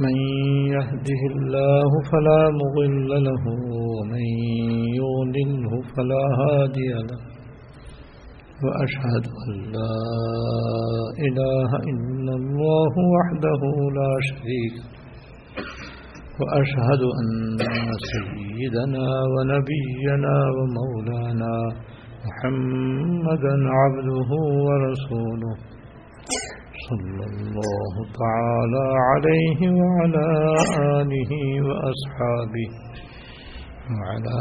من يهده الله فلا مضل له، ومن يضلله فلا هادي له. وأشهد أن لا إله إلا الله وحده لا شريك وأشهد أن سيدنا ونبينا ومولانا محمدا عبده ورسوله. صلى الله تعالى عليه وعلى آله وأصحابه وعلى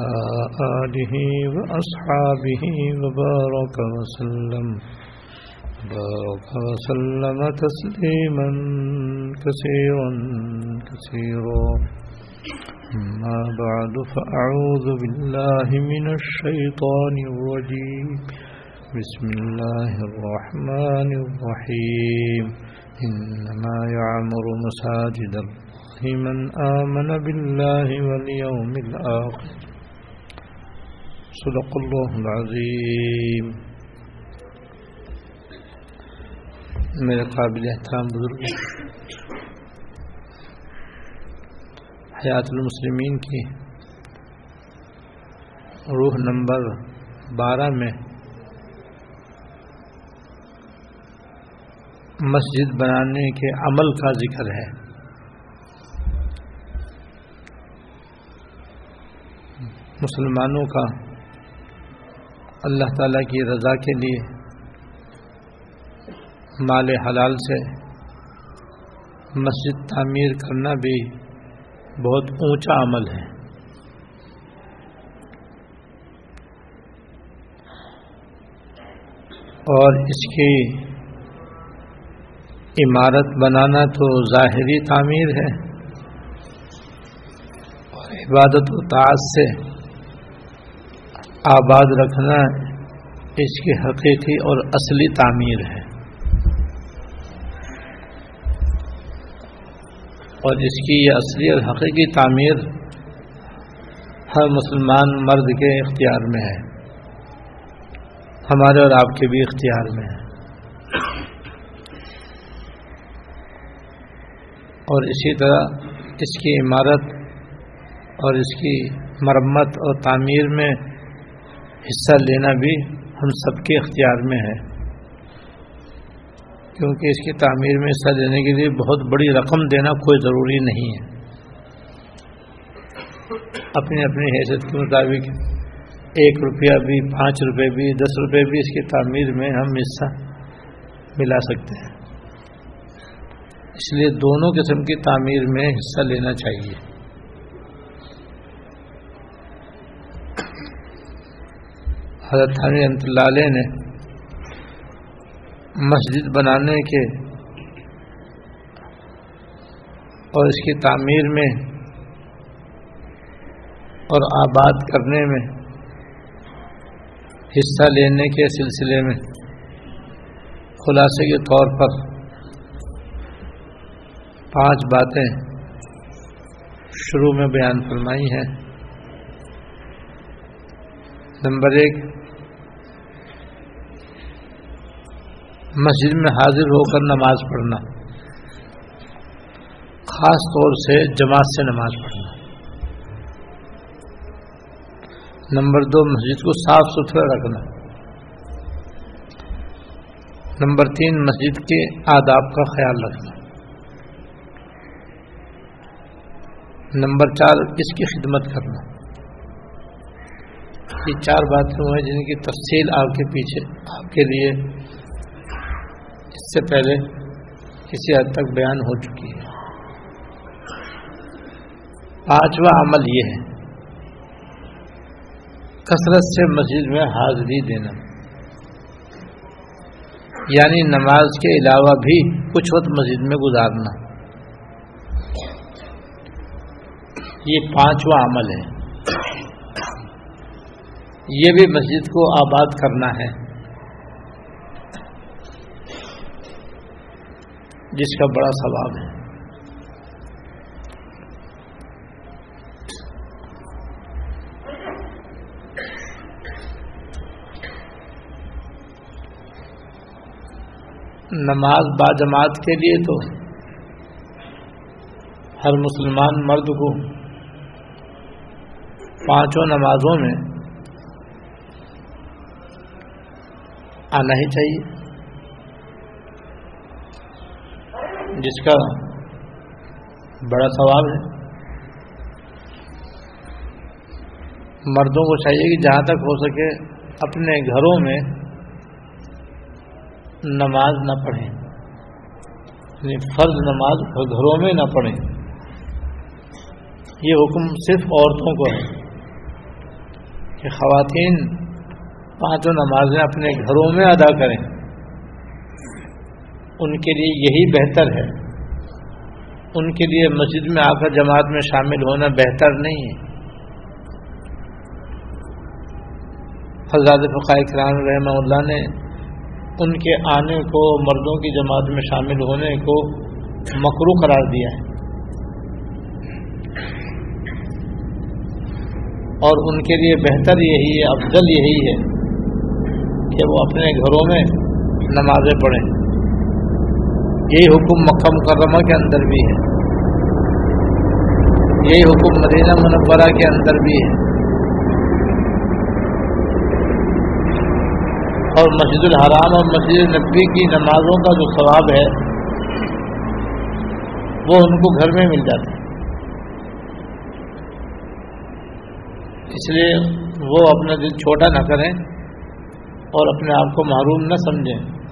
آله وأصحابه وبارك وسلم. بارك وسلم تسليما كثيرا كثيرا. أما بعد، فأعوذ بالله من الشيطان الرجيم. بسم الله الرحمن الرحيم. إنما يعمر مساجد الله من آمن بالله واليوم الآخر. صدق الله العظيم. میرے قابل احترام بزرگ، حیات المسلمین کی روح نمبر بارہ میں مسجد بنانے کے عمل کا ذکر ہے۔ مسلمانوں کا اللہ تعالیٰ کی رضا کے لیے مال حلال سے مسجد تعمیر کرنا بھی بہت اونچا عمل ہے۔ اور اس کی عمارت بنانا تو ظاہری تعمیر ہے۔ اور عبادت و تعاذ سے آباد رکھنا اس کی حقیقی اور اصلی تعمیر ہے۔ اور اس کی یہ اصلی اور حقیقی تعمیر ہر مسلمان مرد کے اختیار میں ہے۔ ہمارے اور آپ کے بھی اختیار میں ہے۔ اور اسی طرح اس کی عمارت اور اس کی مرمت اور تعمیر میں حصہ لینا بھی ہم سب کے اختیار میں ہے۔ کیونکہ اس کی تعمیر میں حصہ لینے کے لیے بہت بڑی رقم دینا کوئی ضروری نہیں ہے۔ اپنی اپنی حیثیت کے مطابق ایک روپیہ بھی، پانچ روپے بھی، دس روپے بھی اس کی تعمیر میں ہم حصہ ملا سکتے ہیں۔ اس لیے دونوں قسم کی تعمیر میں حصہ لینا چاہیے۔ حضرت رحمت اللہ علیہ نے مسجد بنانے کے اور اس کی تعمیر میں اور آباد کرنے میں حصہ لینے کے سلسلے میں خلاصے کے طور پر پانچ باتیں شروع میں بیان فرمائی ہیں۔ نمبر ایک، مسجد میں حاضر ہو کر نماز پڑھنا، خاص طور سے جماعت سے نماز پڑھنا۔ نمبر دو، مسجد کو صاف ستھرا رکھنا۔ نمبر تین، مسجد کے آداب کا خیال رکھنا۔ نمبر چار، اس کی خدمت کرنا۔ یہ چار باتیں ہیں جن کی تفصیل آپ کے پیچھے، آپ کے لیے اس سے پہلے کسی حد تک بیان ہو چکی ہے۔ پانچواں عمل یہ ہے، کثرت سے مسجد میں حاضری دینا۔ یعنی نماز کے علاوہ بھی کچھ وقت مسجد میں گزارنا۔ یہ پانچواں عمل ہے۔ یہ بھی مسجد کو آباد کرنا ہے۔ جس کا بڑا ثواب ہے۔ نماز با جماعت کے لیے تو ہر مسلمان مرد کو پانچوں نمازوں میں آنا ہی چاہیے۔ جس کا بڑا ثواب ہے۔ مردوں کو چاہیے کہ جہاں تک ہو سکے اپنے گھروں میں نماز نہ پڑھیں۔ یعنی فرض نماز گھروں میں نہ پڑھیں۔ یہ حکم صرف عورتوں کو ہے۔ کہ خواتین پانچوں نمازیں اپنے گھروں میں ادا کریں۔ ان کے لیے یہی بہتر ہے۔ ان کے لیے مسجد میں آ کر جماعت میں شامل ہونا بہتر نہیں ہے۔ حضرت فقائے کرام رحمہ اللہ نے ان کے آنے کو، مردوں کی جماعت میں شامل ہونے کو مکرو قرار دیا ہے۔ اور ان کے لیے بہتر یہی ہے، افضل یہی ہے کہ وہ اپنے گھروں میں نمازیں پڑھیں۔ یہی حکم مکہ مکرمہ کے اندر بھی ہے۔ یہی حکم مدینہ منورہ کے اندر بھی ہے۔ اور مسجد الحرام اور مسجد نبی کی نمازوں کا جو ثواب ہے، وہ ان کو گھر میں مل جاتا ہے۔ اس لیے وہ اپنا دل چھوٹا نہ کریں اور اپنے آپ کو معروم نہ سمجھیں۔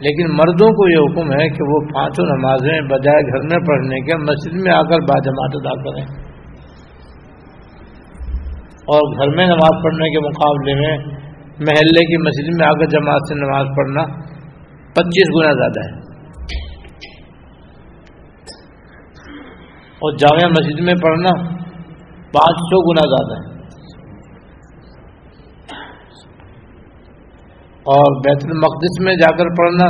لیکن مردوں کو یہ حکم ہے کہ وہ پانچوں نمازیں بجائے گھر میں پڑھنے کے مسجد میں آ کر باجماعت ادا کریں۔ اور گھر میں نماز پڑھنے کے مقابلے میں محلے کی مسجد میں آ کر جماعت سے نماز پڑھنا پچیس گنا زیادہ ہے۔ اور جامع مسجد میں پڑھنا پانچ سو گنا زیادہ ہے اور بیت المقدس میں جا کر پڑھنا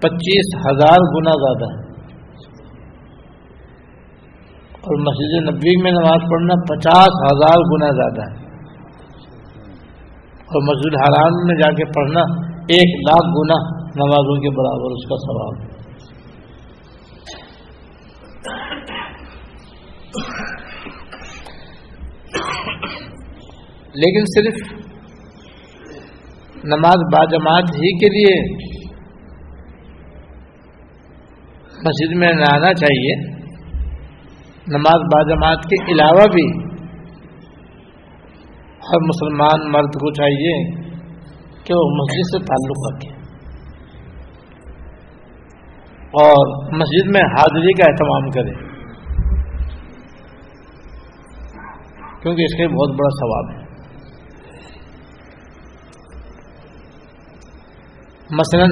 پچیس ہزار گنا زیادہ ہے اور مسجد نبی میں نماز پڑھنا پچاس ہزار گنا زیادہ ہے اور مسجد حرام میں جا کے پڑھنا ایک لاکھ گنا نمازوں کے برابر اس کا سوال لیکن صرف نماز باجماعت ہی کے لیے مسجد میں نہ آنا چاہیے، نماز باجماعت کے علاوہ بھی ہر مسلمان مرد کو چاہیے کہ وہ مسجد سے تعلق رکھے۔ اور مسجد میں حاضری کا اہتمام کرے۔ کیونکہ اس کے بہت بڑا ثواب ہے۔ مثلا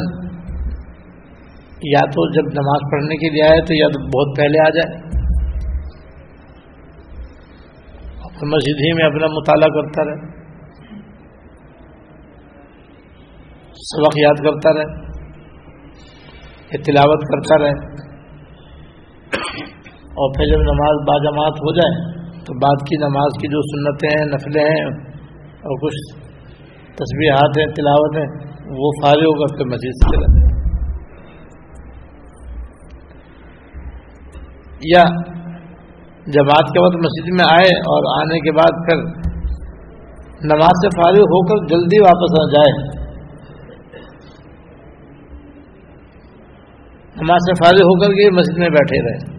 یا تو جب نماز پڑھنے کے لیے آئے تو یا تو بہت پہلے آ جائے۔ مسجد ہی میں اپنا مطالعہ کرتا رہے۔ سبق یاد کرتا رہے۔ تلاوت کرتا رہے۔ اور پھر جب نماز باجماعت ہو جائے تو بعد کی نماز کی جو سنتیں ہیں، نفلیں ہیں اور کچھ تصویرات ہیں، تلاوت ہیں وہ فارغ ہو کر کے مسجد سے چلا یا جماعت کے وقت مسجد میں آئے اور آنے کے بعد پھر نماز سے فارغ ہو کر جلدی واپس آ جائے۔ نماز سے فارغ ہو کر کے مسجد میں بیٹھے رہے۔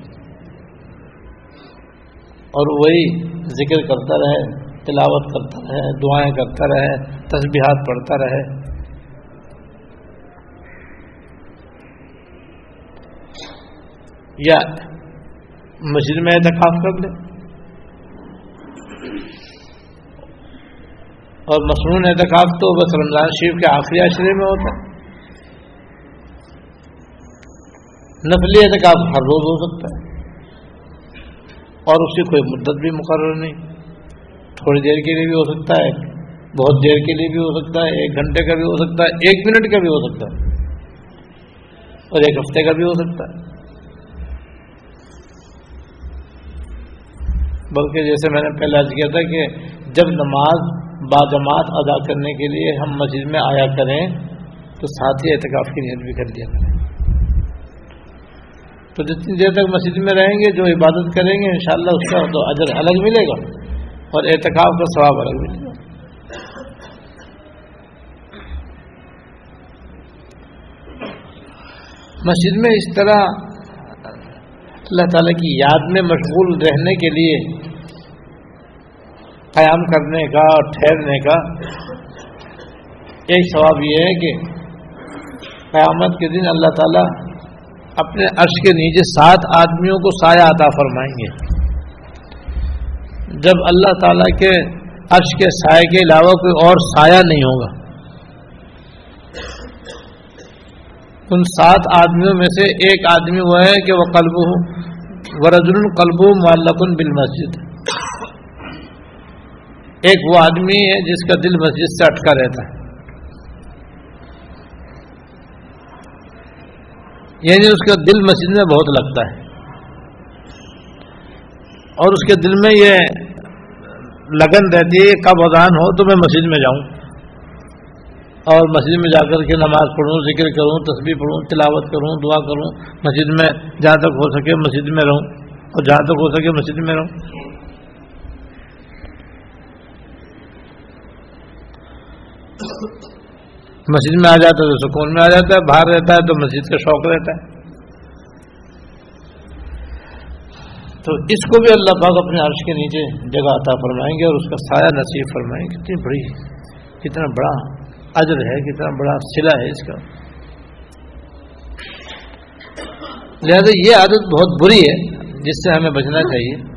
اور وہی ذکر کرتا رہے، تلاوت کرتا رہے، دعائیں کرتا رہے، تسبیحات پڑھتا رہے۔ یا مسجد میں اعتکاف کر لے اور مصنون اعتکاف تو بس رمضان شریف کے آخری عشرے میں ہوتا۔ ہے نفلی اعتکاف ہر روز ہو سکتا ہے۔ اور اس کی کوئی مدت بھی مقرر نہیں۔ تھوڑی دیر کے لیے بھی ہو سکتا ہے۔ بہت دیر کے لیے بھی ہو سکتا ہے۔ ایک گھنٹے کا بھی ہو سکتا ہے۔ ایک منٹ کا بھی ہو سکتا ہے۔ اور ایک ہفتے کا بھی ہو سکتا ہے۔ بلکہ جیسے میں نے پہلے آج کیا تھا کہ جب نماز باجماعت ادا کرنے کے لیے ہم مسجد میں آیا کریں تو ساتھ ہی اعتکاف کی نیت بھی کر دیا کریں۔ تو جتنی دیر تک مسجد میں رہیں گے جو عبادت کریں گے، انشاءاللہ اس کا تو اجر الگ ملے گا اور اعتکاف کا ثواب الگ ملے گا۔ مسجد میں اس طرح اللہ تعالیٰ کی یاد میں مشغول رہنے کے لیے قیام کرنے کا اور ٹھہرنے کا ایک ثواب یہ ہے کہ قیامت کے دن اللہ تعالیٰ اپنے عرش کے نیچے سات آدمیوں کو سایہ عطا فرمائیں گے۔ جب اللہ تعالیٰ کے عرش کے سائے کے علاوہ کوئی اور سایہ نہیں ہوگا، ان سات آدمیوں میں سے ایک آدمی وہ ہے کہ وہ قلب ورزن القلب معلقن بال مسجد ایک وہ آدمی ہے جس کا دل مسجد سے اٹکا رہتا ہے۔ یعنی اس کا دل مسجد میں بہت لگتا ہے۔ اور اس کے دل میں یہ لگن رہتی ہے کب اذان ہو تو میں مسجد میں جاؤں۔ اور مسجد میں جا کر کے نماز پڑھوں، ذکر کروں تصویر پڑھوں، تلاوت کروں، دعا کروں۔ مسجد میں جہاں تک ہو سکے مسجد میں رہوں۔ اور جہاں تک ہو سکے مسجد میں رہوں۔ مسجد میں آ جاتا ہے تو سکون میں آ جاتا ہے، باہر رہتا ہے تو مسجد کا شوق رہتا ہے۔ تو اس کو بھی اللہ پاک اپنے عرش کے نیچے جگہ عطا فرمائیں گے اور اس کا سایہ نصیب فرمائیں گے۔ کتنی بڑی، کتنا بڑا اجر ہے، کتنا بڑا سلا ہے اس کا۔ لہذا یہ عادت بہت بری ہے، جس سے ہمیں بچنا چاہیے۔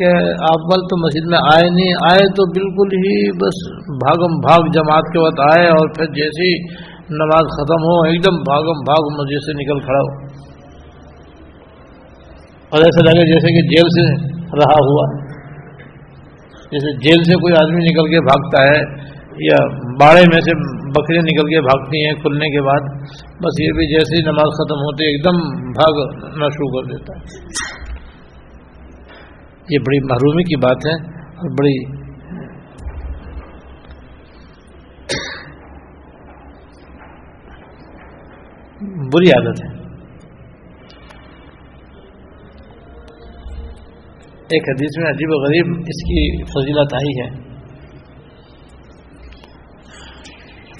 کہ آپ بل تو مسجد میں آئے نہیں، آئے تو بالکل ہی بس بھاگم بھاگ جماعت کے وقت آئے اور پھر جیسی نماز ختم ہو، ایک دم بھاگم بھاگ مسجد سے نکل کھڑا ہو۔ اور ایسا لگے جیسے کہ جیل سے رہا ہوا۔ جیسے جیل سے کوئی آدمی نکل کے بھاگتا ہے یا باڑے میں سے بکریاں نکل کے بھاگتی ہیں کھلنے کے بعد، بس یہ بھی جیسے ہی نماز ختم ہوتی ہے ایک دم بھاگنا شروع کر دیتا ہے۔ یہ بڑی محرومی کی بات ہے اور بڑی بری عادت ہے۔ ایک حدیث میں عجیب و غریب اس کی فضیلت آئی ہے۔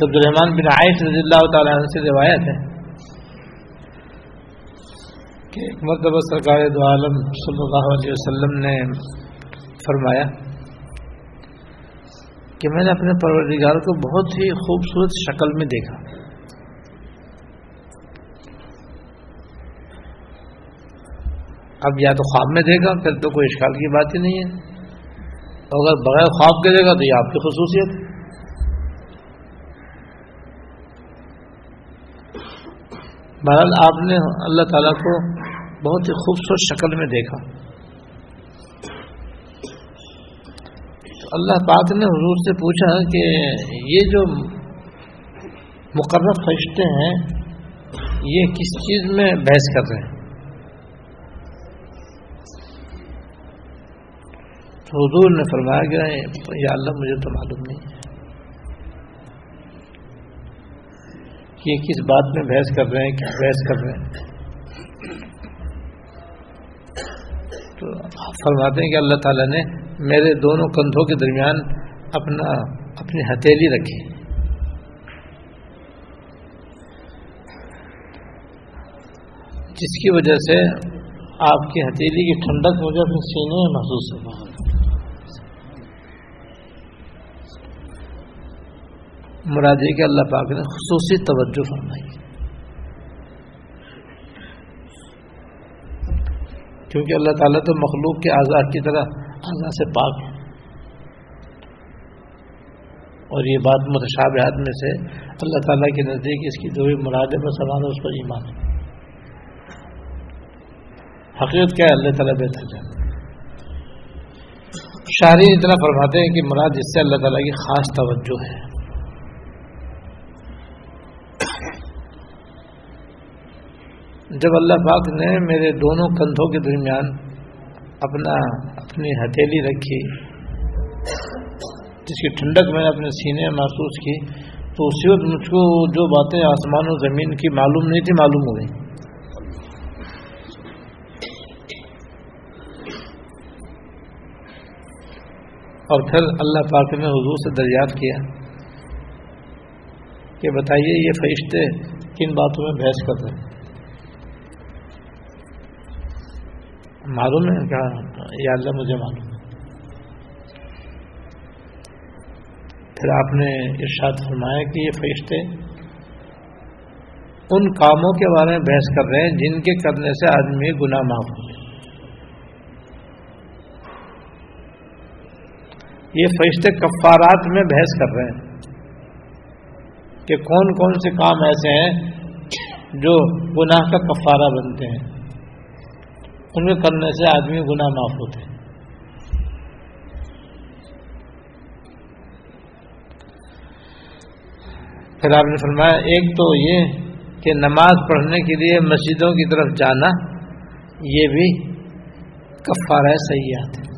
عبد الرحمان بن عائش رضی اللہ تعالیٰ عنہ سے روایت ہے۔ کہ ایک مرتبہ سرکار دو عالم صلی اللہ علیہ وسلم نے فرمایا کہ میں نے اپنے پروردگار کو بہت ہی خوبصورت شکل میں دیکھا۔ اب یا تو خواب میں دیکھا، پھر تو کوئی اشکال کی بات ہی نہیں ہے۔ اگر بغیر خواب کے دیکھا تو یہ آپ کی خصوصیت ہے۔ بہرحال آپ نے اللہ تعالیٰ کو بہت ہی خوبصورت شکل میں دیکھا۔ اللہ پاک نے حضور سے پوچھا کہ یہ جو مقرر فرشتے ہیں، یہ کس چیز میں بحث کر رہے ہیں؟ تو حضور نے فرمایا کہ یا اللہ، مجھے تو معلوم نہیں۔ ہے کہ کس بات میں بحث کر رہے ہیں کیا بحث کر رہے ہیں؟ تو فرماتے ہیں کہ اللہ تعالیٰ نے میرے دونوں کندھوں کے درمیان اپنا، اپنی ہتھیلی رکھی۔ جس کی وجہ سے آپ کی ہتھیلی کی ٹھنڈک مجھے اپنے سینے میں محسوس ہوا مرادی کے اللہ پاک نے خصوصی توجہ فرمائی۔ کیونکہ اللہ تعالیٰ تو مخلوق کے آزاد کی طرح آزاد سے پاک ہے۔ اور یہ بات متشابہات میں سے اللہ تعالیٰ کے نزدیک اس کی جو بھی مراد ہے سوال ہے اس پر ایمان ہے۔ حقیقت کیا ہے؟ اللہ تعالیٰ بہتر جان شاعری اتنا فرماتے ہیں کہ مراد اس سے اللہ تعالیٰ کی خاص توجہ ہے۔ جب اللہ پاک نے میرے دونوں کندھوں کے درمیان اپنا، اپنی ہتھیلی رکھی، جس کی ٹھنڈک میں نے اپنے سینے میں محسوس کی، تو اسی وقت مجھ کو جو باتیں آسمان و زمین کی معلوم نہیں تھی، معلوم ہو گئی اور پھر اللہ پاک نے حضور سے دریافت کیا کہ بتائیے یہ فرشتے کن باتوں میں بحث کر رہے ہیں؟ معلوم ہے کہا، یا اللہ مجھے معلوم۔ پھر آپ نے ارشاد فرمایا کہ یہ فرشتے ان کاموں کے بارے میں بحث کر رہے ہیں جن کے کرنے سے آدمی گناہ معاف ہو یہ فرشتے کفارات میں بحث کر رہے ہیں کہ کون کون سے کام ایسے ہیں جو گناہ کا کفارہ بنتے ہیں۔ ان کے کرنے سے آدمی گناہ معاف ہوتے ہیں۔ پھر آپ نے فرمایا، ایک تو یہ کہ نماز پڑھنے کے لیے مسجدوں کی طرف جانا، یہ بھی کفارہ سیاحت ہے۔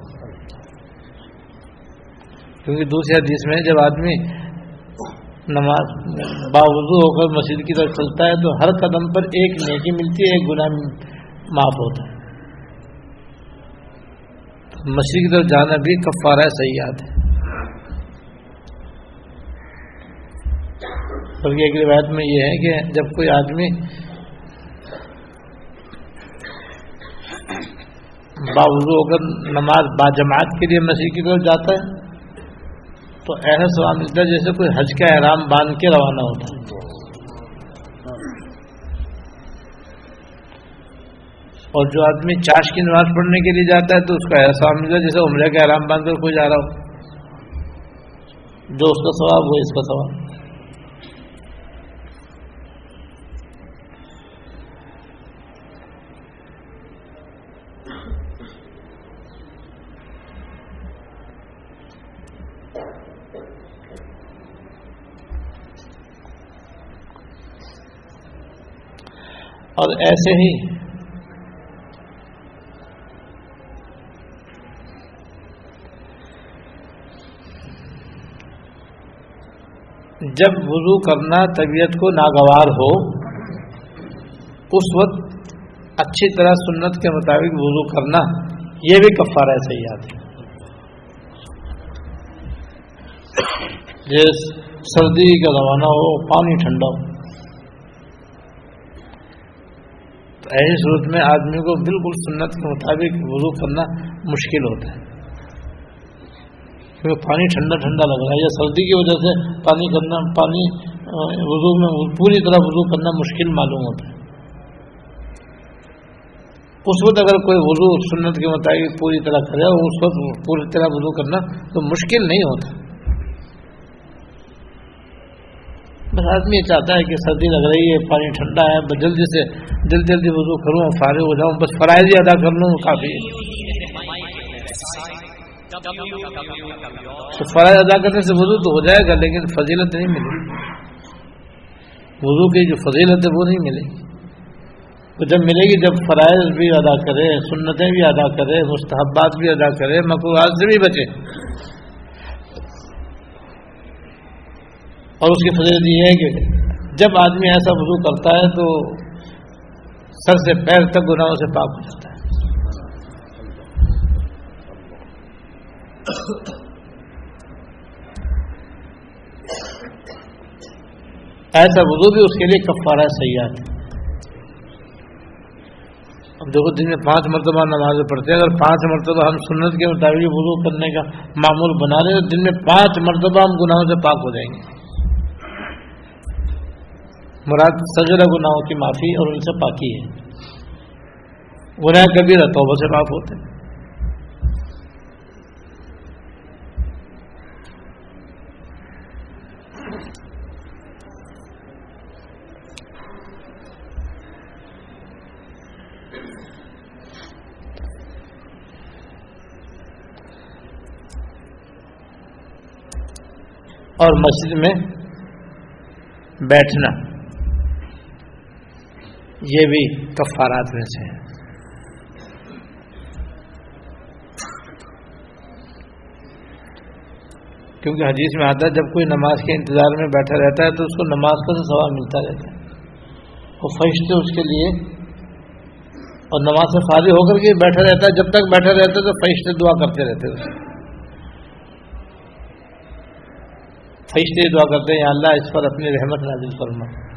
کیونکہ دوسری حدیث میں جب آدمی نماز باوضو ہو کر مسجد کی طرف چلتا ہے تو ہر قدم پر ایک نیکی ملتی ہے، ایک گناہ معاف ہوتا ہے۔ مسجد کی طرف جانا بھی کفارہ صحیح ہے۔ بلکہ ایک روایت میں یہ ہے کہ جب کوئی آدمی باوضو ہو کر نماز باجماعت کے لیے مسجد کی طرف جاتا ہے، تو ایسا سوال ملتا ہے جیسے کوئی حج کا احرام باندھ کے روانہ ہوتا ہے۔ اور جو آدمی چاش کی نماز پڑھنے کے لیے جاتا ہے تو اس کا ایسا سوال ملتا ہے جیسے عمرہ کا احرام باندھ کر کوئی جا رہا ہو۔ جو اس کا سواب وہ اس کا سواب اور ایسے ہی جب وضو کرنا طبیعت کو ناگوار ہو، اس وقت اچھی طرح سنت کے مطابق وضو کرنا، یہ بھی کفارہ ایسے ہی آتے سردی کا زمانہ ہو، پانی ٹھنڈا ہو ایسی صورت میں آدمی کو بالکل سنت کے مطابق وضو کرنا مشکل ہوتا ہے۔ کیونکہ پانی ٹھنڈا ٹھنڈا لگ رہا ہے، یا سردی کی وجہ سے پانی کرنا، پانی وضو میں پوری طرح وضو کرنا مشکل معلوم ہوتا ہے۔ اس وقت اگر کوئی وضو سنت کے مطابق پوری طرح کرے، اس وقت پوری طرح وضو کرنا تو مشکل نہیں ہوتا۔ بس آدمی یہ چاہتا ہے کہ سردی لگ رہی ہے، پانی ٹھنڈا ہے، بس جلدی سے جلدی جلدی وضو کروں، فارغ ہو جاؤں، بس فرائض ادا کر لوں، کافی تو فرائض ادا کرنے سے وضو تو ہو جائے گا، لیکن فضیلت نہیں ملے وضو کی جو فضیلت ہے وہ نہیں ملے تو جب ملے گی، جب فرائض بھی ادا کرے، سنتیں بھی ادا کرے، مستحبات بھی ادا کرے مقبوضات سے بھی بچے۔ اور اس کی فضیلت یہ ہے کہ جب آدمی ایسا وضو کرتا ہے تو سر سے پیر تک گناہوں سے پاک ہو جاتا ہے۔ ایسا وضو بھی اس کے لیے کفارہ سیاح ہے۔ اب دیکھو دن میں پانچ مرتبہ نمازیں پڑھتے ہیں۔ اگر پانچ مرتبہ ہم سنت کے مطابق وضو کرنے کا معمول بنا رہے تو دن میں پانچ مرتبہ ہم گناہوں سے پاک ہو جائیں گے۔ مراد سجرہ گناہوں کی معافی اور ان سے پاکی ہے۔ گناہ کبھی توبہ سے معاف ہوتے ہیں۔ اور مسجد میں بیٹھنا۔ یہ بھی کفارات میں سے ہے۔ کیونکہ حدیث میں آتا ہے، جب کوئی نماز کے انتظار میں بیٹھا رہتا ہے تو اس کو نماز کا تو ثواب ملتا رہتا ہے۔ وہ فرشتے اس کے لیے۔ اور نماز سے فارغ ہو کر کے بیٹھا رہتا ہے، جب تک بیٹھا رہتا ہے تو فرشتے دعا کرتے رہتے ہیں۔ فرشتے دعا کرتے ہیں، یا اللہ اس پر اپنی رحمت نازل فرما۔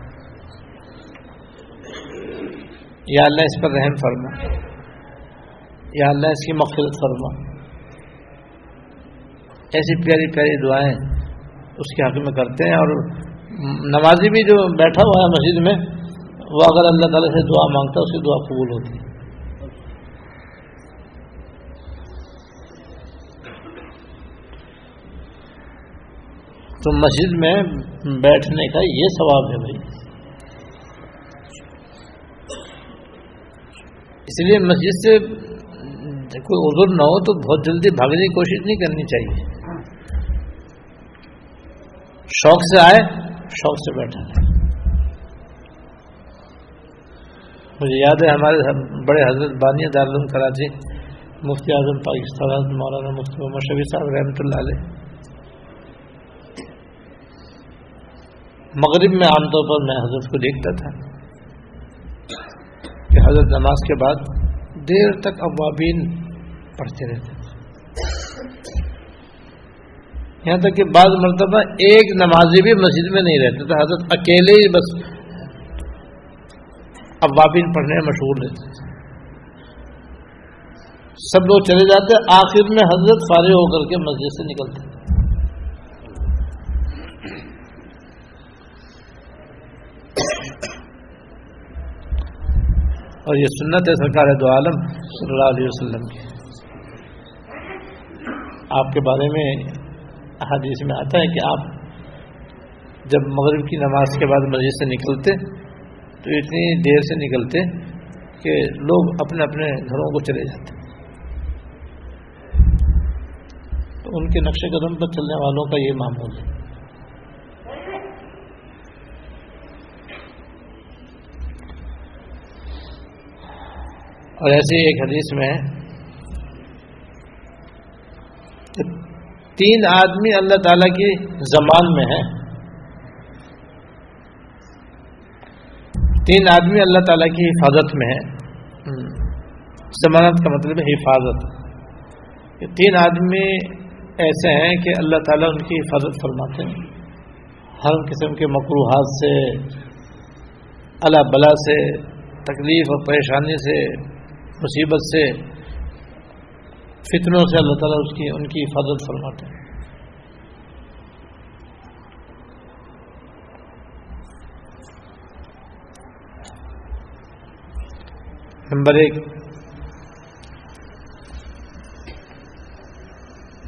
یا اللہ اس پر رحم فرما۔ یا اللہ اس کی مغفرت فرما۔ ایسی پیاری پیاری دعائیں اس کے حق میں کرتے ہیں اور نمازی بھی جو بیٹھا ہوا ہے مسجد میں، وہ اگر اللہ تعالیٰ سے دعا مانگتا ہے، اس کی دعا قبول ہوتی ہے۔ تو مسجد میں بیٹھنے کا یہ ثواب ہے بھائی۔ اس لیے مسجد سے کوئی عذر نہ ہو تو بہت جلدی بھاگنے کی کوشش نہیں کرنی چاہیے۔ شوق سے آئے، شوق سے بیٹھا۔ مجھے یاد ہے ہمارے بڑے حضرت بانی دارالعلوم کراچی، مفتی اعظم پاکستان، مولانا مفتی محمد شبی صاحب رحمۃ اللہ علیہ۔ مغرب میں عام طور پر میں حضرت کو دیکھتا تھا کہ حضرت نماز کے بعد دیر تک اوابین پڑھتے رہتے تھے۔ یہاں تک کہ بعض مرتبہ ایک نمازی بھی مسجد میں نہیں رہتے تھے، حضرت اکیلے ہی بس اوابین پڑھنے میں مشہور رہتے تھے۔ سب لوگ چلے جاتے، آخر میں حضرت فارغ ہو کر کے مسجد سے نکلتے۔ اور یہ سنت ہے سرکار دو عالم صلی اللہ علیہ وسلم کی۔ آپ کے بارے میں حدیث میں آتا ہے کہ آپ جب مغرب کی نماز کے بعد مسجد سے نکلتے، تو اتنی دیر سے نکلتے کہ لوگ اپنے اپنے گھروں کو چلے جاتے۔ تو ان کے نقش قدم پر چلنے والوں کا یہ معمول ہے۔ اور ایسے ایک حدیث میں تین آدمی اللہ تعالی کی زمان میں ہیں۔ تین آدمی اللہ تعالیٰ کی حفاظت میں ہے ضمانت کا مطلب ہے حفاظت تین آدمی ایسے ہیں کہ اللہ تعالیٰ ان کی حفاظت فرماتے ہیں۔ ہر قسم کے مقروحات سے اللہ بلا سے، تکلیف اور پریشانی سے مصیبت سے، فتنوں سے اللہ تعالیٰ اس کی، ان کی حفاظت فرماتے ہیں۔ نمبر ایک،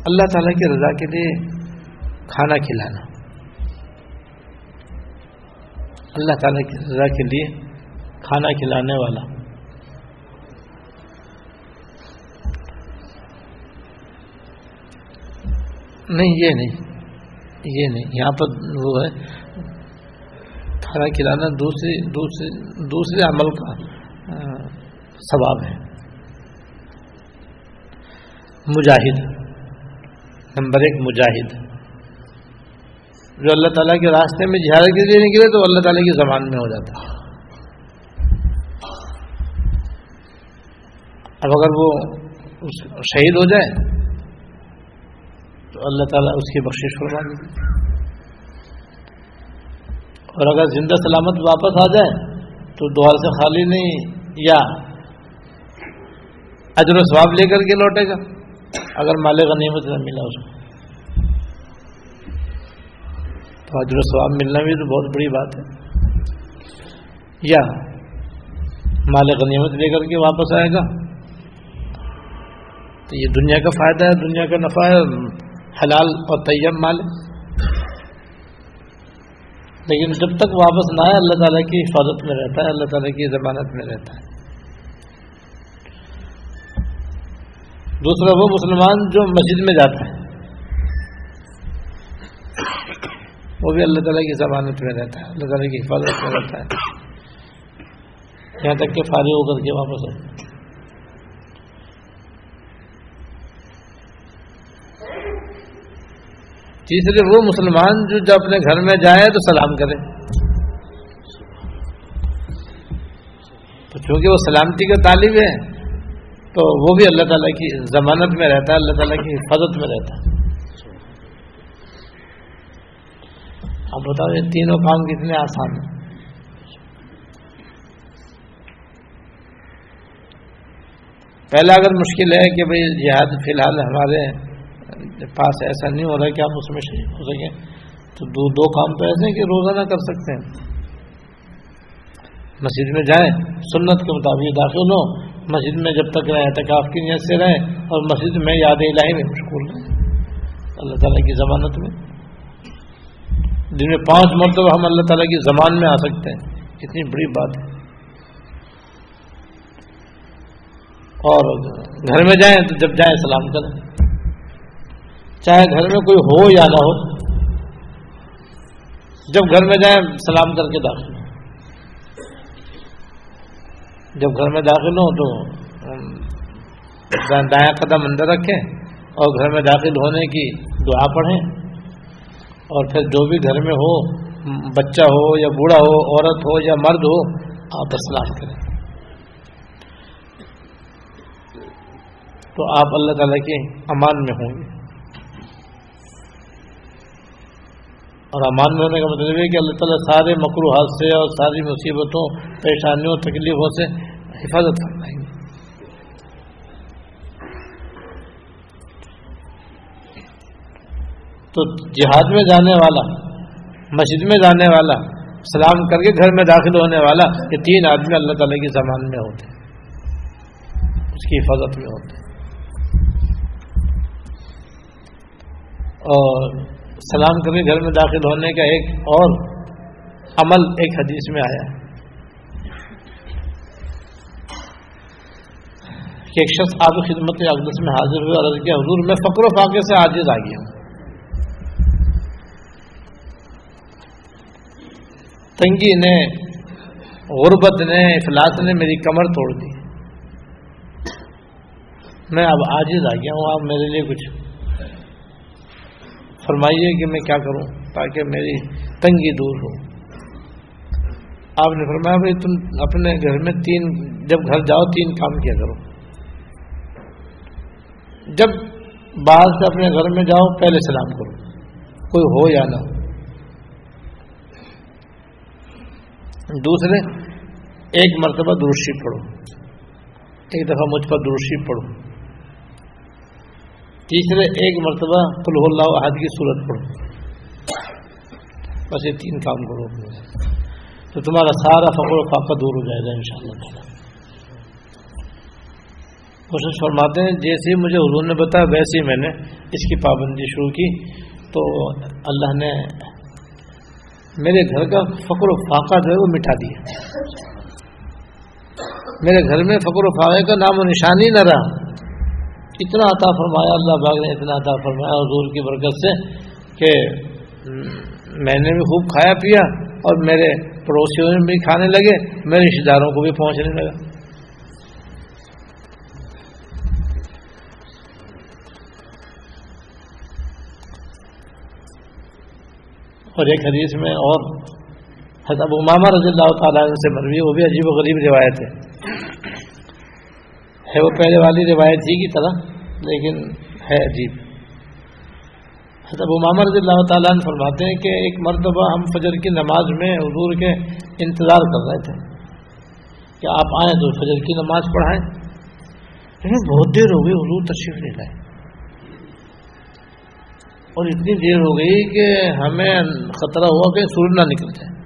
اللہ تعالیٰ کی رضا کے لیے کھانا کھلانا۔ اللہ تعالیٰ کی رضا کے لیے کھانا کھلانے والا۔ نہیں، یہ نہیں یہ نہیں۔ یہاں پر وہ ہے کھانا کھلانا دوسری دوسری، دوسرے عمل کا ثواب ہے۔ مجاہد۔ نمبر ایک، مجاہد۔ جو اللہ تعالیٰ کے راستے میں جہاد کے لیے نکلے تو اللہ تعالیٰ کی زبان میں ہو جاتا۔ ہے اب اگر وہ شہید ہو جائے تو اللہ تعالیٰ اس کی بخشش فرما دے۔ اور اگر زندہ سلامت واپس آ جائے تو دوار سے خالی نہیں، یا اجر و ثواب لے کر کے لوٹے گا۔ اگر مال غنیمت نہ ملا اس کو۔ تو اجر و ثواب ملنا بھی تو بہت بڑی بات ہے۔ یا مال غنیمت لے کر کے واپس آئے گا۔ تو یہ دنیا کا فائدہ ہے، دنیا کا نفع ہے۔ حلال اور طیب مال. لیکن جب تک واپس نہ آئے، اللہ تعالیٰ کی حفاظت میں رہتا ہے، اللہ تعالیٰ کی ضمانت میں رہتا ہے۔ دوسرا، وہ مسلمان جو مسجد میں جاتا ہے، وہ بھی اللہ تعالیٰ کی ضمانت میں رہتا ہے، اللہ تعالیٰ کی حفاظت میں رہتا ہے۔ یہاں تک کہ فارغ ہو کر کے واپس آئے۔ تیسرے وہ مسلمان جو جب اپنے گھر میں جائے تو سلام کرے۔ تو چونکہ وہ سلامتی کا طالب ہے، تو وہ بھی اللہ تعالیٰ کی ضمانت میں رہتا ہے، اللہ تعالیٰ کی حفاظت میں رہتا ہے۔ اب بتاؤ یہ تینوں کام کتنے آسان ہیں۔ پہلا اگر مشکل ہے کہ بھائی جہاد فی الحال ہمارے پاس ایسا نہیں ہو رہا کہ آپ اس میں شریک ہو سکیں۔ تو دو دو کام تو ایسے ہیں کہ روزانہ کر سکتے ہیں۔ مسجد میں جائیں، سنت کے مطابق داخل ہو مسجد میں جب تک رہیں، اعتکاف کی نیت سے رہیں۔ اور مسجد میں یاد الہی میں مشغول رہیں۔ اللہ تعالیٰ کی ضمانت میں۔ جن میں پانچ مرتبہ ہم اللہ تعالیٰ کی زمان میں آ سکتے ہیں۔ اتنی بڑی بات ہے۔ اور گھر میں جائیں تو جب جائیں سلام کریں۔ چاہے گھر میں کوئی ہو یا نہ ہو، جب گھر میں جائیں سلام کر کے داخل ہو جب گھر میں داخل ہوں تو دائیں قدم اندر رکھیں اور گھر میں داخل ہونے کی دعا پڑھیں۔ اور پھر جو بھی گھر میں ہو، بچہ ہو یا بوڑھا ہو، عورت ہو یا مرد ہو، آپ سلام کریں۔ تو آپ اللہ تعالیٰ کے امان میں ہوں گے۔ اور امان میں ہونے کا مطلب ہے کہ اللہ تعالیٰ سارے مکروحات سے اور ساری مصیبتوں، پریشانیوں، تکلیفوں سے حفاظت فرمائیں گے تو جہاد میں جانے والا، مسجد میں جانے والا، سلام کر کے گھر میں داخل ہونے والا، یہ تین آدمی اللہ تعالیٰ کی زمان میں ہوتے ہیں۔ اس کی حفاظت میں ہوتے ہیں۔ اور سلام کر کے گھر میں داخل ہونے کا ایک اور عمل ایک حدیث میں آیا۔ کہ ایک شخص آپ خدمت اقدس میں حاضر ہوئے اور کیا، حضور، میں فقر و فاقے سے عاجز آ گیا ہوں۔ تنگی نے، غربت نے افلاس نے میری کمر توڑ دی۔ میں اب عاجز آ گیا ہوں، آپ میرے لیے کچھ فرمائیے کہ میں کیا کروں تاکہ میری تنگی دور ہو۔ آپ نے فرمایا بھائی تم اپنے گھر میں تین، جب گھر جاؤ تین کام کیا کرو۔ جب بعض سے اپنے گھر میں جاؤ پہلے سلام کرو، کوئی ہو یا نہ ہو۔ دوسرے، ایک مرتبہ درشی پڑھو، ایک دفعہ مجھ پر درشی پڑھو۔ تیسرے ایک مرتبہ کل اللہ احد کی صورت پڑھو۔ بس یہ تین کام کرو۔ تو تمہارا سارا فخر و فاقہ دور ہو جائے گا ان شاء اللہ تعالیٰ۔ کوشش فرماتے ہیں، جیسے مجھے حضور نے بتایا، ویسے ہی میں نے اس کی پابندی شروع کی۔ تو اللہ نے میرے گھر کا فخر و فاقہ جو ہے وہ مٹا دیا۔ میرے گھر میں فخر و فاقے کا نام و نشانی نہ رہا۔ اتنا عطا فرمایا، اللہ باغ نے اتنا عطا فرمایا حضور کی برکت سے کہ میں نے بھی خوب کھایا پیا اور میرے پڑوسیوں میں بھی کھانے لگے، میرے رشتے داروں کو بھی پہنچنے لگا۔ اور ایک حدیث میں اور حضرت امامہ رضی اللہ تعالیٰ سے مروی، وہ بھی عجیب و غریب روایت ہے۔ ہے وہ پہلے والی روایت ہی کی طرح، لیکن ہے عجیب۔ حضرت امام رضی اللہ تعالیٰ نے فرماتے ہیں کہ ایک مرتبہ ہم فجر کی نماز میں حضور کے انتظار کر رہے تھے کہ آپ آئیں تو فجر کی نماز پڑھائیں۔ لیکن بہت دیر ہو گئی حضور تشریف لے لائے۔ اور اتنی دیر ہو گئی کہ ہمیں خطرہ ہوا کہ سورج نہ نکل جائے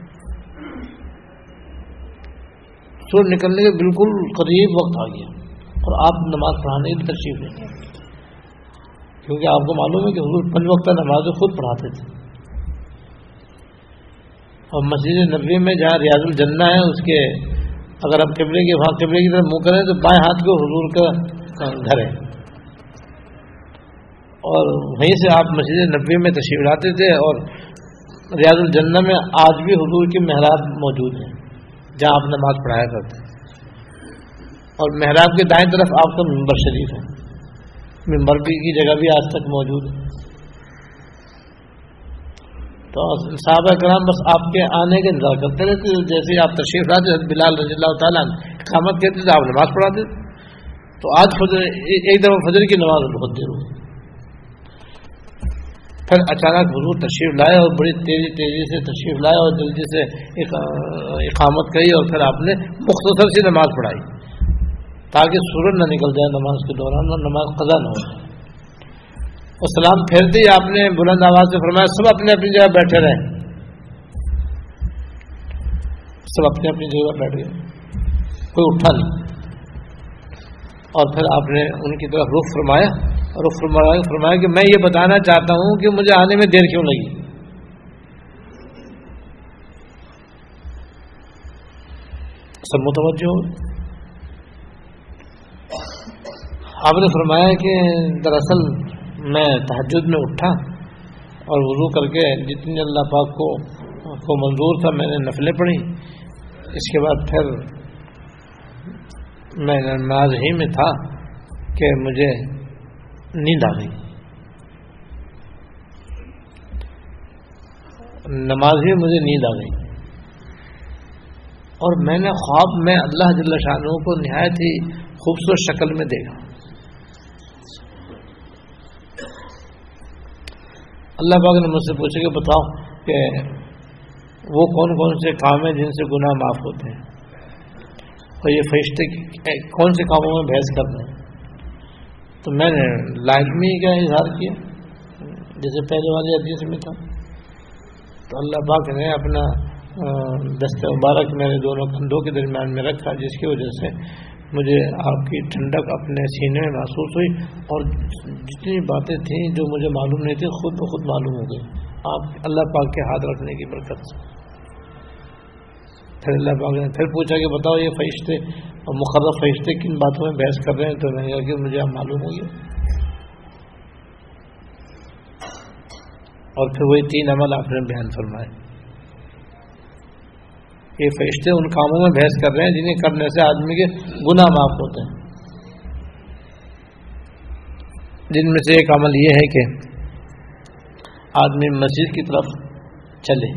سورج نکلنے کے بالکل قریب وقت آ گیا۔ اور آپ نماز پڑھانے کی ترشیف لیں گے کیونکہ آپ کو معلوم ہے کہ حضور پنج وقت نماز خود پڑھاتے تھے۔ اور مسجد نبی میں جہاں ریاض الجنہ ہے، اس کے اگر آپ قبلے کے وہاں قبلے کی طرف منہ کریں تو بائیں ہاتھ کو حضور کا گھر ہے۔ اور وہیں سے آپ مسجد نبی میں تشریف لاتے تھے اور ریاض الجنہ میں آج بھی حضور کی محراب موجود ہیں جہاں آپ نماز پڑھایا کرتے ہیں اور محراب کے دائیں طرف آپ کا ممبر شریف ہے۔ ممبر کی جگہ بھی آج تک موجود ہے۔ تو صحابہ کرام بس آپ کے آنے کا انتظار کرتے رہتے جیسے آپ تشریف لاتے بلال رضی اللہ تعالیٰ قامت کہتے تھے آپ نماز پڑھاتے تو آج فجر، ایک دفعہ فجر کی نماز بہت دیر ہوئی پھر اچانک حضور تشریف لائے اور بڑی تیزی تیزی سے تشریف لائے اور جلدی سے اقامت کری اور پھر آپ نے مختصر سی نماز پڑھائی۔ تاکہ سورج نہ نکل جائے نماز کے دوران اور نماز قضا نہ ہو جائے۔ اور سلام پھیر دی، آپ نے بلند آواز سے فرمایا، سب اپنے اپنی جگہ بیٹھے رہے۔ سب اپنی اپنی جگہ بیٹھ گئے کوئی اٹھا نہیں۔ اور پھر آپ نے ان کی طرف رخ فرمایا۔ اور فرمایا کہ میں یہ بتانا چاہتا ہوں کہ مجھے آنے میں دیر کیوں لگی؟ سب متوجہ آپ نے فرمایا کہ دراصل میں تحجد میں اٹھا اور وضو کر کے جتنی اللہ پاک کو کو منظور تھا میں نے نفلیں پڑھی۔ اس کے بعد پھر میں نماز ہی میں تھا کہ مجھے نیند آ گئی۔ نماز ہی مجھے نیند آ گئی۔ اور میں نے خواب میں اللہ جل شاہ کو نہایت ہی خوبصورت شکل میں دیکھا۔ اللہ پاک نے مجھ سے پوچھا کہ بتاؤ کہ وہ کون کون سے کام ہیں جن سے گناہ معاف ہوتے ہیں؟ اور یہ فرشتے کون سے کاموں میں بحث کرتے ہیں؟ تو میں نے لازمی کا اظہار کیا، جیسے پہلے والے حدیث میں تھا۔ تو اللہ پاک نے اپنا دست مبارک میرے دونوں کندھوں کے درمیان میں رکھا، جس کی وجہ سے مجھے آپ کی ٹھنڈک اپنے سینے میں محسوس ہوئی اور جتنی باتیں تھیں جو مجھے معلوم نہیں تھی خود بخود معلوم ہو گئی آپ اللہ پاک کے ہاتھ رکھنے کی برکت سے۔ پھر اللہ پاک نے پھر پوچھا کہ بتاؤ یہ فرشتے اور مقرر فرشتے کن باتوں میں بحث کر رہے ہیں؟ تو میں نے کہا کہ مجھے اب معلوم ہو گیا۔ اور پھر وہی تین عمل آپ نے بیان فرمائے۔ یہ فرشتے ان کاموں میں بحث کر رہے ہیں جنہیں کرنے سے آدمی کے گناہ معاف ہوتے ہیں۔ جن میں سے ایک عمل یہ ہے کہ آدمی مسجد کی طرف چلے،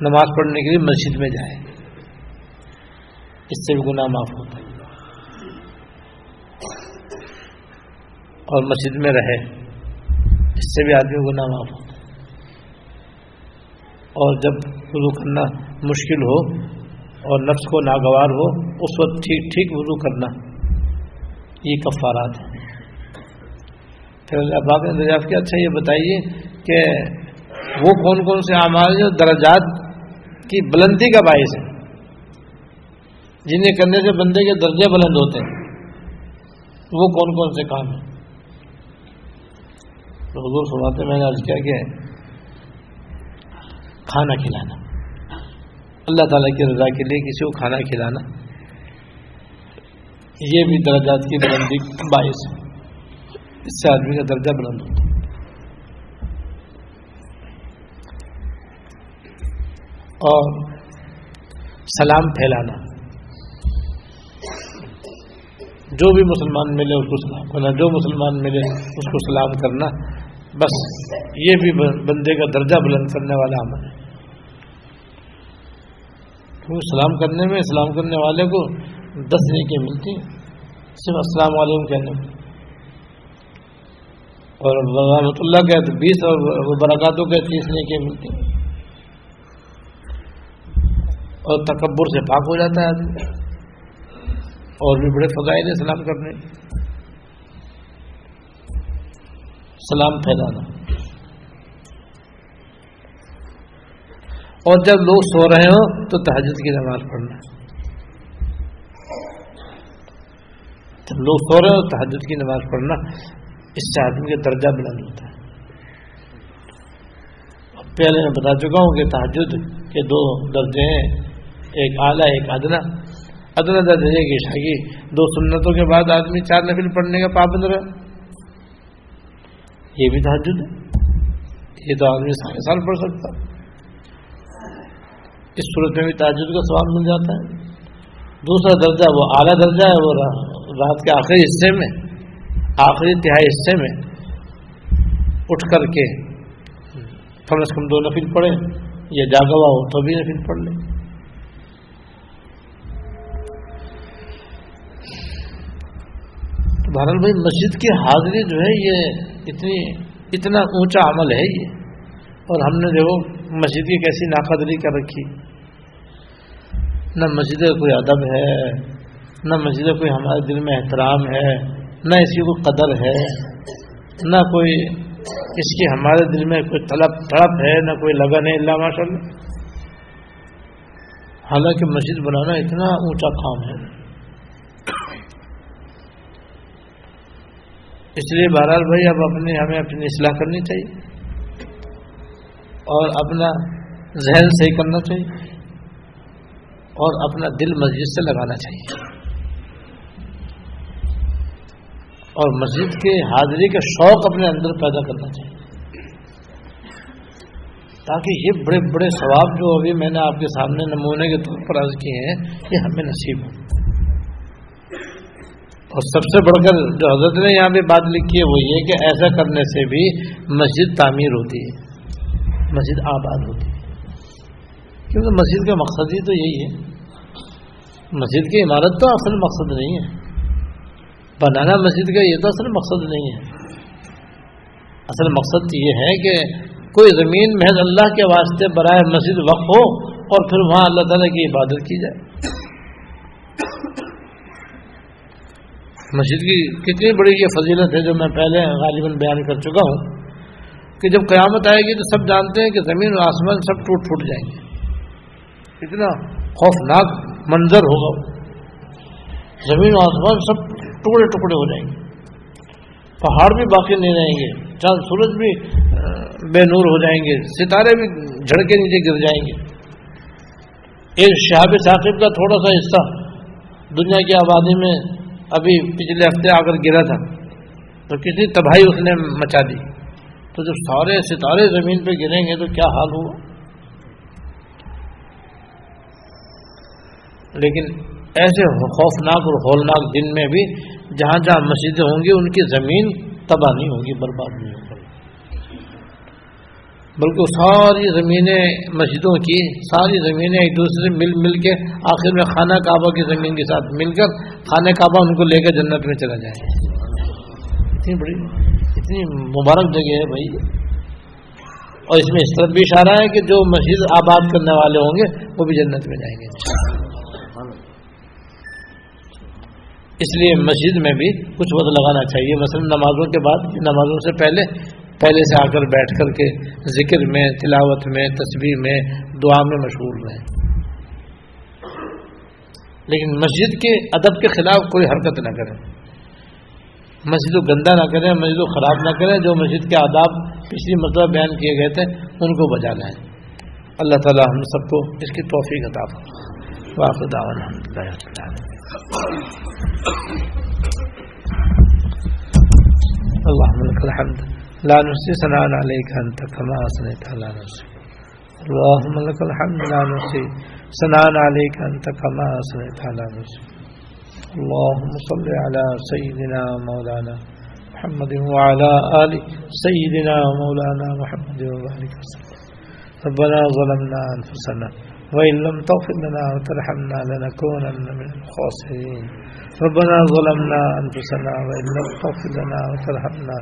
نماز پڑھنے کے لیے مسجد میں جائے۔ اس سے بھی گناہ معاف ہوتا ہے۔ اور مسجد میں رہے، اس سے بھی آدمی گناہ معاف ہوتا ہے۔ اور جب وضو کرنا مشکل ہو اور نفس کو ناگوار ہو، اس وقت ٹھیک ٹھیک وضو کرنا، یہ کفارات ہیں۔ پھر اللہ نے دریافت کیا؟ اچھا یہ بتائیے کہ وہ کون کون سے اعمال جو درجات کی بلندی کا باعث ہے جنہیں کرنے سے بندے کے درجے بلند ہوتے ہیں۔ وہ کون کون سے کام ہیں؟ حضور فرماتے میں نے آج کیا کہ کھانا کھلانا۔ اللہ تعالیٰ کی رضا کے لیے کسی کو کھانا کھلانا۔ یہ بھی درجات کی بلندی باعث ہے۔ اس سے آدمی کا درجہ بلند ہوتا ہے۔ اور سلام پھیلانا۔ جو بھی مسلمان ملے اس کو سلام کرنا۔ جو مسلمان ملے اس کو سلام کرنا۔ بس یہ بھی بندے کا درجہ بلند کرنے والا عمل ہے۔ کیونکہ سلام کرنے میں سلام کرنے والے کو دس نیکیں ملتی صرف السلام علیکم کہنے میں۔ اور رحمۃ اللہ کہ تو بیس اور برکاتوں کے تیس نیکیں ملتی اور تکبر سے پاک ہو جاتا ہے آدمی۔ اور بھی بڑے فضائل ہیں سلام کرنے۔ سلام پھیلانا۔ اور جب لوگ سو رہے ہوں تو تحجد کی نماز پڑھنا جب لوگ سو رہے ہوں تو تحجد کی نماز پڑھنا اس سے آدمی کا درجہ بلند ہوتا ہے۔ پہلے میں بتا چکا ہوں کہ تحجد کے دو درجے ہیں۔ ایک اعلیٰ، ایک ادنا۔ ادنا درجے کی شاگی دو سنتوں کے بعد آدمی چار نفل پڑھنے کا پابند رہے۔ یہ بھی تحجد ہے۔ یہ تو آدمی سارے سال پڑھ سکتا اس صورت میں بھی تاجد کا سواب مل جاتا ہے۔ دوسرا درجہ وہ اعلیٰ درجہ ہے، وہ رات کے آخری حصے میں، آخری تہائی حصے میں اٹھ کر کے کم از کم دو نفل پڑھے یا جاگا ہوا ہو تو بھی نفل پڑھ لیں۔ بہرحال بھائی مسجد کی حاضری جو ہے، یہ اتنی اتنا اونچا عمل ہے یہ۔ اور ہم نے جو مسجد کی کیسی ناقدری کر رکھی۔ نہ مسجد کا کوئی ادب ہے، نہ مسجد کا کوئی ہمارے دل میں احترام ہے، نہ اس کی کوئی قدر ہے۔ نہ کوئی اس کی ہمارے دل میں کوئی طلب تڑپ ہے، نہ کوئی لگن ہے اللہ ماشاء اللہ حالانکہ مسجد بنانا اتنا اونچا کام ہے۔ اس لیے بہرحال بھائی، اب اپنی، ہمیں اپنی اصلاح کرنی چاہیے۔ اور اپنا ذہن صحیح کرنا چاہیے اور اپنا دل مسجد سے لگانا چاہیے اور مسجد کے حاضری کا شوق اپنے اندر پیدا کرنا چاہیے تاکہ یہ بڑے بڑے ثواب جو ابھی میں نے آپ کے سامنے نمونے کے طور پر عرض کیے ہیں، یہ ہمیں نصیب ہوں۔ اور سب سے بڑھ کر جو حضرت نے یہاں پہ بات لکھی ہے، وہ یہ کہ ایسا کرنے سے بھی مسجد تعمیر ہوتی ہے۔ مسجد آباد ہوتی ہے۔ کیونکہ مسجد کا مقصد ہی تو یہی ہے۔ مسجد کی عمارت تو اصل مقصد نہیں ہے۔ بنانا مسجد کا یہ تو اصل مقصد نہیں ہے۔ اصل مقصد یہ ہے کہ کوئی زمین محض اللہ کے واسطے برائے مسجد وقف ہو اور پھر وہاں اللہ تعالیٰ کی عبادت کی جائے۔ مسجد کی کتنی بڑی یہ فضیلت ہے جو میں پہلے غالباً بیان کر چکا ہوں۔ کہ جب قیامت آئے گی تو سب جانتے ہیں کہ زمین و آسمان سب ٹوٹ پھوٹ جائیں گے۔ اتنا خوفناک منظر ہوگا۔ زمین و آسمان سب ٹکڑے ٹکڑے ہو جائیں گے۔ پہاڑ بھی باقی نہیں رہیں گے۔ چاند سورج بھی بے نور ہو جائیں گے۔ ستارے بھی جھڑکے نیچے گر جائیں گے۔ ایک شہاب ثاقب کا تھوڑا سا حصہ دنیا کی آبادی میں ابھی پچھلے ہفتے آ کر گرا تھا۔ تو کسی تباہی اس نے مچا دی۔ تو جب سارے ستارے زمین پہ گریں گے تو کیا حال ہوا لیکن ایسے خوفناک اور ہولناک دن میں بھی جہاں جہاں مسجدیں ہوں گی، ان کی زمین تباہ نہیں ہوگی، برباد نہیں ہوگی۔ بلکہ ساری زمینیں مسجدوں کی، ساری زمینیں ایک دوسرے سے مل مل کے آخر میں خانہ کعبہ کی زمین کے ساتھ مل کر خانہ کعبہ ان کو لے کر جنت میں چلا جائے۔ اتنی بڑی اتنی مبارک جگہ ہے بھائی اور اس میں اس طرح بھی اشارہ ہے کہ جو مسجد آباد کرنے والے ہوں گے، وہ بھی جنت میں جائیں گے۔ اس لیے مسجد میں بھی کچھ وقت لگانا چاہیے۔ مثلا نمازوں کے بعد، نمازوں سے پہلے پہلے سے آ کر بیٹھ کر کے ذکر میں، تلاوت میں تصویر میں، دعا میں مشغول رہیں۔ لیکن مسجد کے ادب کے خلاف کوئی حرکت نہ کریں مسجد کو گندا نہ کریں، مسجد کو خراب نہ کریں، جو مسجد کے آداب پچھلی مرتبہ بیان کیے گئے تھے، ان کو بجا لائیں اللہ تعالیٰ ہم سب کو اس کی توفیق عطا واقع اللہ الحمد، لا نحصي ثناء عليك أنت كما أثنيت على نفسك اللهم لك الحمد، لا نحصي ثناء عليك أنت كما أثنيت على نفسك اللهم صل على سيدنا مولانا محمد وعلى آل سيدنا مولانا محمد وبارك وسلم. ربنا ظلمنا أنفسنا وإن لم تغفر لنا وترحمنا لنكونن من الخاسرين. ربنا ظلمنا أنفسنا وإن لم تغفر لنا وترحمنا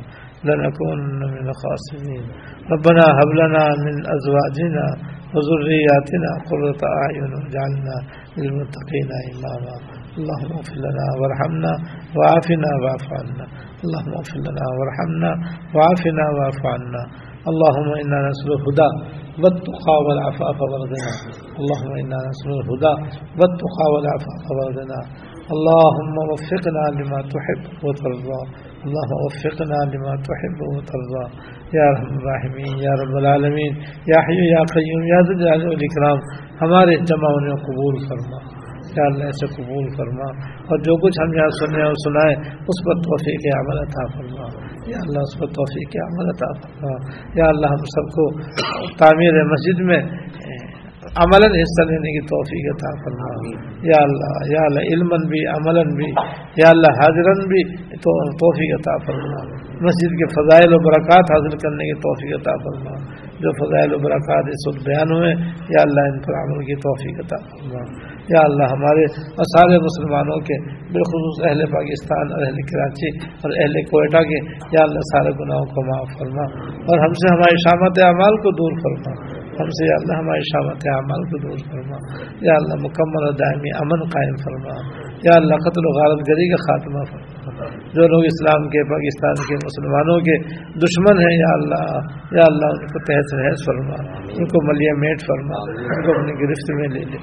لنكون من الخاسرين. ربنا هب لنا من أزواجنا وذرياتنا قرة أعين واجعلنا للمتقين إماما. اللهم اغفر لنا وارحمنا وعافنا واعف عنا. اللهم اغفر لنا وارحمنا وعافنا واعف عنا. اللهم إنا نسأل الهدى والتقى والعفاف والغنى. اللهم إنا نسأل الهدى والتقى والعفاف والغنى. اللهم وفقنا لما تحب وترضى. اللہ وفقنا لما تحب وترضى. یا رحم الراحمین یا رب العالمین یا حیو یا قیوم یا ذل الاکرام ہمارے جمع انہیں قبول فرما. اللہ سے قبول فرما اور جو کچھ ہم یہاں سنے اور سنائے اس پر توفیق عمل عطا فرما۔ یا اللہ، اس پر توفیق عمل عطا فرما۔ یا اللہ، ہم سب کو تعمیر مسجد میں عمل حصہ لینے کی توفیق عطا فرما۔ یا اللہ یا اللہ علم بھی عمل بھی، یا اللہ حاضرن بھی تو توفیق عطا فرما۔ مسجد کے فضائل و برکات حاصل کرنے کی توفیق عطا فرما۔ جو فضائل و برکات اس وقت بیان ہوئے، یا اللہ ان پر عمل کی توفیق عطا فرما یا اللہ ہمارے اور سارے مسلمانوں کے، بالخصوص اہل پاکستان اور اہل کراچی اور اہل کوئٹہ کے، یا اللہ سارے گناہوں کو معاف فرما اور ہم سے ہماری شامت اعمال کو دور فرما۔ ہم سے یا اللہ ہماری شامت اعمال کو دور فرما۔ یا اللہ مکمل و دائمی امن قائم فرما۔ یا اللہ قتل و غالت گری کا خاتمہ فرما۔ جو لوگ اسلام کے، پاکستان کے، مسلمانوں کے دشمن ہیں، یا اللہ یا اللہ ان کو تحت رحص فرما، ان کو ملیہ میٹ فرما، ان کو اپنی گرفت میں لے لے۔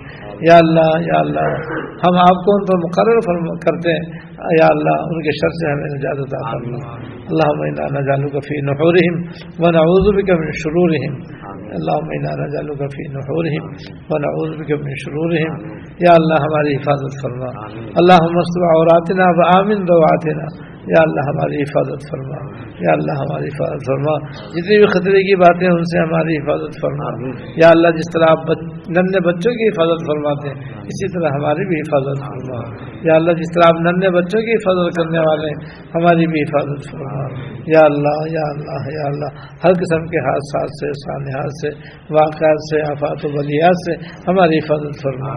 یا اللہ یا اللہ، ہم آپ کو ان پر مقرر فرما کرتے ہیں۔ یا اللہ، ان کے شر سے ہمیں نجات عطا فرما۔ اللہ نجالو کفی نحورہم و نعوذ بک من شرورہم۔ اللہ نجالو کفی نحورہم و نعوذ بک من شرورہم یا اللہ ہماری حفاظت فرما۔ اللہ مصطفیٰ عوراتنا و آمن رواتنا۔ یا اللہ ہماری حفاظت فرما، یا اللہ ہماری حفاظت فرما۔ جتنی بھی خطرے کی باتیں ان سے ہماری حفاظت فرما۔ یا اللہ جس طرح آپ ننے بچوں کی حفاظت فرماتے ہیں، اسی طرح ہماری بھی حفاظت فرما۔ یا اللہ جس طرح آپ ننے بچوں کی حفاظت کرنے والے ہیں، ہماری بھی حفاظت فرما۔ یا اللہ یا اللہ یا اللہ، ہر قسم کے حادثات سے سانحات سے، واقعات سے، آفات و بلیات سے ہماری حفاظت فرما۔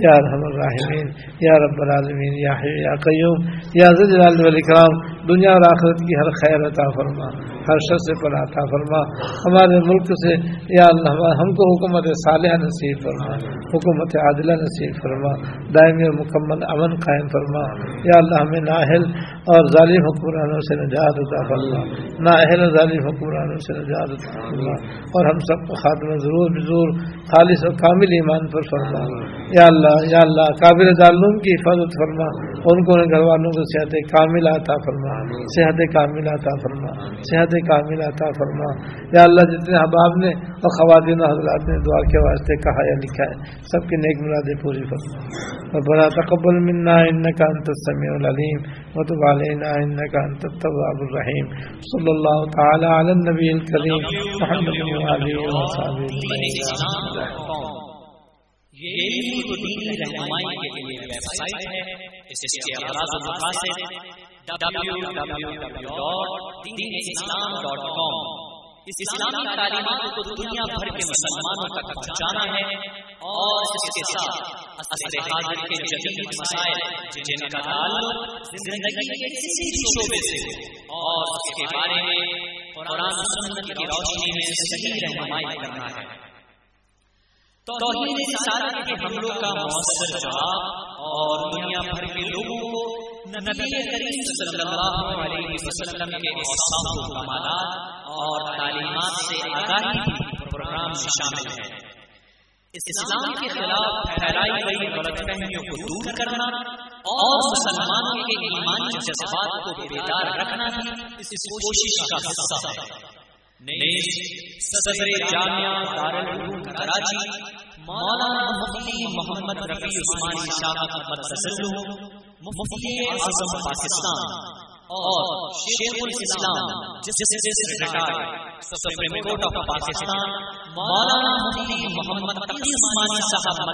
یا رحم الرحمین یا رب العالمین، یا یا قیوم، یا زلال علی کرام دنیا اور آخرت کی ہر خیر عطا فرما، ہر شخص پر عطا فرما۔ ہمارے ملک سے، یا اللہ ہم کو حکومت صالحہ نصیب فرما، حکومت عادلہ نصیب فرما۔ دائمی اور مکمل امن قائم فرما۔ یا اللہ، ہمیں نااہل اور ظالم حکمرانوں سے نجات عطا فرما۔ نااہل اور ظالم حکمرانوں سے نجات عطا فرما۔ اور ہم سب کو خاتمہ ضرور، بزور، خالص اور کامل ایمان پر فرما۔ یا اللہ یا اللہ، قابل ظالم کی حفاظت فرما۔ ان کو گھر والوں کو صحت کامل عطا فرما صحت کامل عطا فرما، صحت کامل عطا فرما۔ یا اللہ، جتنے احباب نے اور خواتین و حضرات نے دعا کے واسطے کہا یا لکھا ہے، سب کی نیک مرادیں پوری فرما۔ اور بڑا تقبل منا ان کا انت السمیع العلیم، وتب علینا ان کا انت التواب الرحیم۔ صلی اللہ تعالی علی النبی الکریم، محمد علیہ وسلم یہ دینی رہنمائی کے لیے ویب سائٹ ہے، اس کے اعراض و مقاصد اس اسلامی تعلیمات کو دنیا بھر کے مسلمانوں تک پہنچانا ہے اور اس کے ساتھ عصر حاضر کے جدید مسائل جن کا تعلق زندگی کے کسی بھی شعبے سے اور اس کے بارے میں قرآن سنت کی روشنی میں صحیح رہنمائی کرنا ہے۔ توحید رسالت کے حملوں کا مؤثر جواب اور دنیا بھر کے لوگوں کو نبی کریم صلی اللہ علیہ وسلم کے احسان و کمالات اور تعلیمات سے آگاہی پروگرام میں شامل ہے اسلام کے خلاف پھیلائی گئی غلط فہمیوں کو دور کرنا اور مسلمانوں کے ایمانی جذبات کو بیدار رکھنا بھی اس کوشش کا حصہ ہے نیز صدر جامعہ دارالعلوم کراچی مولانا مفتی محمد رفیع عثمانی شاہ کا محمد مفتی اعظم پاکستان اور شیخ الاسلام justice retired supreme court of Pakistan مولانا مفتی محمد تقی عثمانی صاحب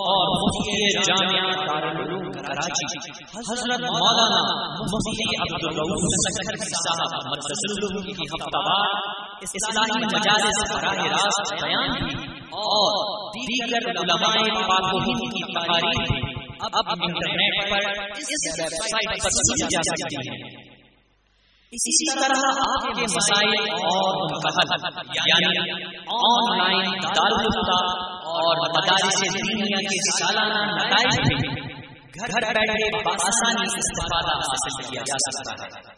اور مفتی جامعہ دارالعلوم کراچی حضرت مولانا مفتی عبدالرؤوف سکھر صاحب کی ہفتہ وار مجالس براہ راست بیان بھی اور دیگر علماء پاک و ہند کی تقاریر بھی اب انٹرنیٹ پر اس ویب سائٹ پر سنی جا سکتی ہے۔ اسی طرح آپ کے مسائل اور ان کا حل یعنی آن لائن دارالفتا اور مدارس دینیا کے سالانہ نتائج بھی گھر بیٹھے بآسانی استفادہ حاصل کیا جا سکتا ہے۔